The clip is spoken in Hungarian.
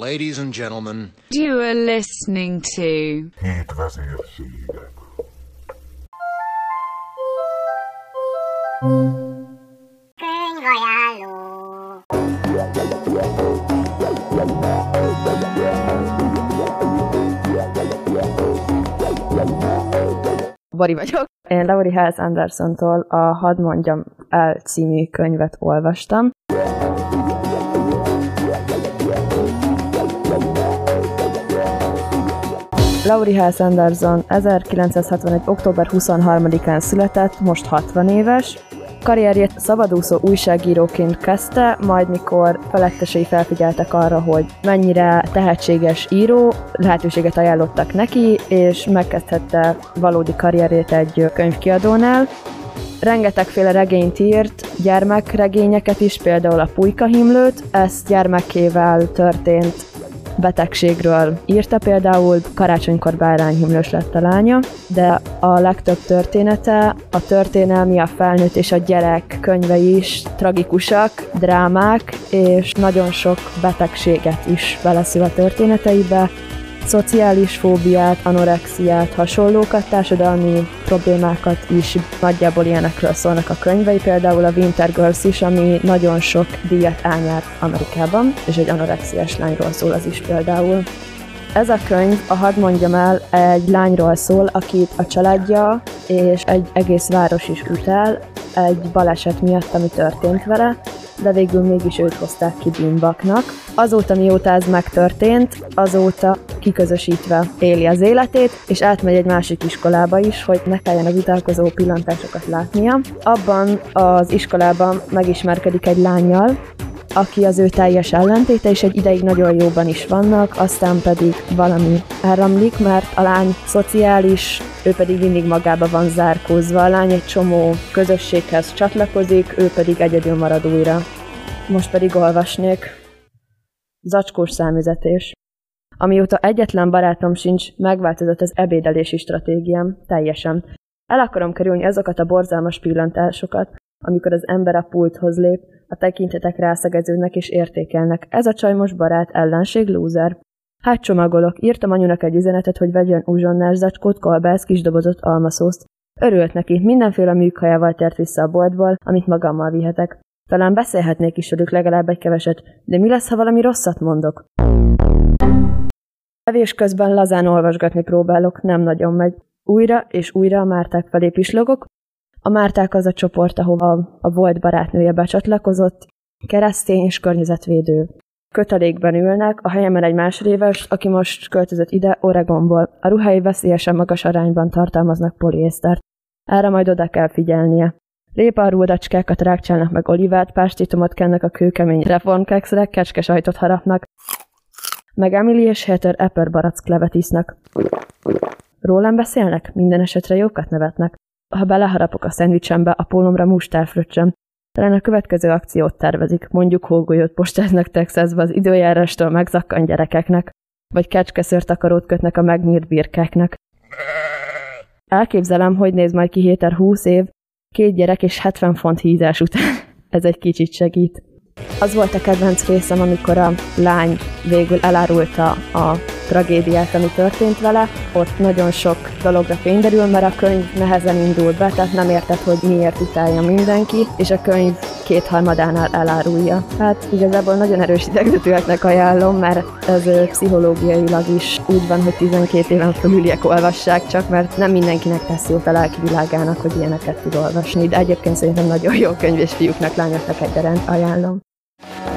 Ladies and gentlemen, You are listening to Hét vezérségek. Könyvajánló. Bari vagyok. Én Lauri Hels Andersontól a Hadd mondjam el című könyvet olvastam. Lauri Hels Anderson 1961. október 23-án született, most 60 éves. Karrierjét szabadúszó újságíróként kezdte, majd mikor felettesei felfigyeltek arra, hogy mennyire tehetséges író, lehetőséget ajánlottak neki, és megkezdhette valódi karrierjét egy könyvkiadónál. Rengetegféle regényt írt, gyermekregényeket is, például a Pulyka himlőt, ezt gyermekével történt betegségről írta például, karácsonykor bárányhimlős lett a lánya, de a legtöbb története, a történelmi, a felnőtt és a gyerek könyvei is tragikusak, drámák, és nagyon sok betegséget is beleszül a történeteibe, szociális fóbiát, anorexiát, hasonlókat, társadalmi problémákat is nagyjából ilyenekről szólnak a könyvei, például a Winter Girls is, ami nagyon sok díjat elnyert Amerikában, és egy anorexiás lányról szól az is például. Ez a könyv, a hadd mondjam el, egy lányról szól, akit a családja és egy egész város is ütel egy baleset miatt, ami történt vele, de végül mégis őt hozták ki bűnbaknak. Azóta, mióta ez megtörtént, azóta kiközösítve éli az életét, és átmegy egy másik iskolába is, hogy ne kelljen a vitálkozó pillantásokat látnia. Abban az iskolában megismerkedik egy lányjal, aki az ő teljes ellentéte, és egy ideig nagyon jóban is vannak, aztán pedig valami elramlik, mert a lány szociális, ő pedig mindig magába van zárkózva. A lány egy csomó közösséghez csatlakozik, ő pedig egyedül marad újra. Most pedig olvasnék. Zacskós számüzetés. Amióta egyetlen barátom sincs, megváltozott az ebédelési stratégiám, teljesen. El akarom kerülni azokat a borzalmas pillantásokat, amikor az ember a pulthoz lép, a tekintetek rászegeződnek és értékelnek. Ez a csaj most barát, ellenség, lúzer. Hát csomagolok, írtam anyunak egy üzenetet, hogy vegyen uzsonnás zacskót, kolbász, kisdobozott almaszószt. Örült neki, mindenféle műkajával tért vissza a boltból, amit magammal vihetek. Talán beszélhetnék is velük legalább egy keveset, de mi lesz, ha valami rosszat mondok? Evés közben lazán olvasgatni próbálok, nem nagyon megy. Újra és újra a Márták felé pislogok. A Márták az a csoport, ahova a volt barátnője becsatlakozott, keresztény és környezetvédő. Kötelékben ülnek, a helyemen egy másodéves, aki most költözött ide Oregonból. A ruhái veszélyesen magas arányban tartalmaznak poliésztert. Erre majd oda kell figyelnie. Répa rúdacskákat rákcsálnak meg olivát, pástitomot kennek a kőkemény reformkekszre, kecske sajtot harapnak, meg Emily és Heather Epper baracklevet isznak. Rólam beszélnek? Minden esetre jókat nevetnek. Ha beleharapok a szendvicsembe, a pólomra mustár fröccsöm. Talán a következő akciót tervezik, mondjuk hógolyót postáznak Texasba az időjárástól megzakkan gyerekeknek, vagy kecskeszőrtakarót kötnek a megnyírt birkáknak. Elképzelem, hogy néz majd ki héter 20 év, két gyerek és 70 font hízás után. Ez egy kicsit segít. Az volt a kedvenc részem, amikor a lány végül elárulta a tragédiát, ami történt vele. Ott nagyon sok dologra fényderül, mert a könyv nehezen indul be, tehát nem érted, hogy miért utálja mindenki, és a könyv kétharmadánál elárulja. Hát igazából nagyon erős idegzetűeknek ajánlom, mert ez pszichológiailag is úgy van, hogy 12 éven fölüliek olvassák csak, mert nem mindenkinek tesz jót a lelki világának, hogy ilyeneket tud olvasni, de egyébként szerintem nagyon jó könyv, és fiúknak, lányoknak egyaránt ajánlom. you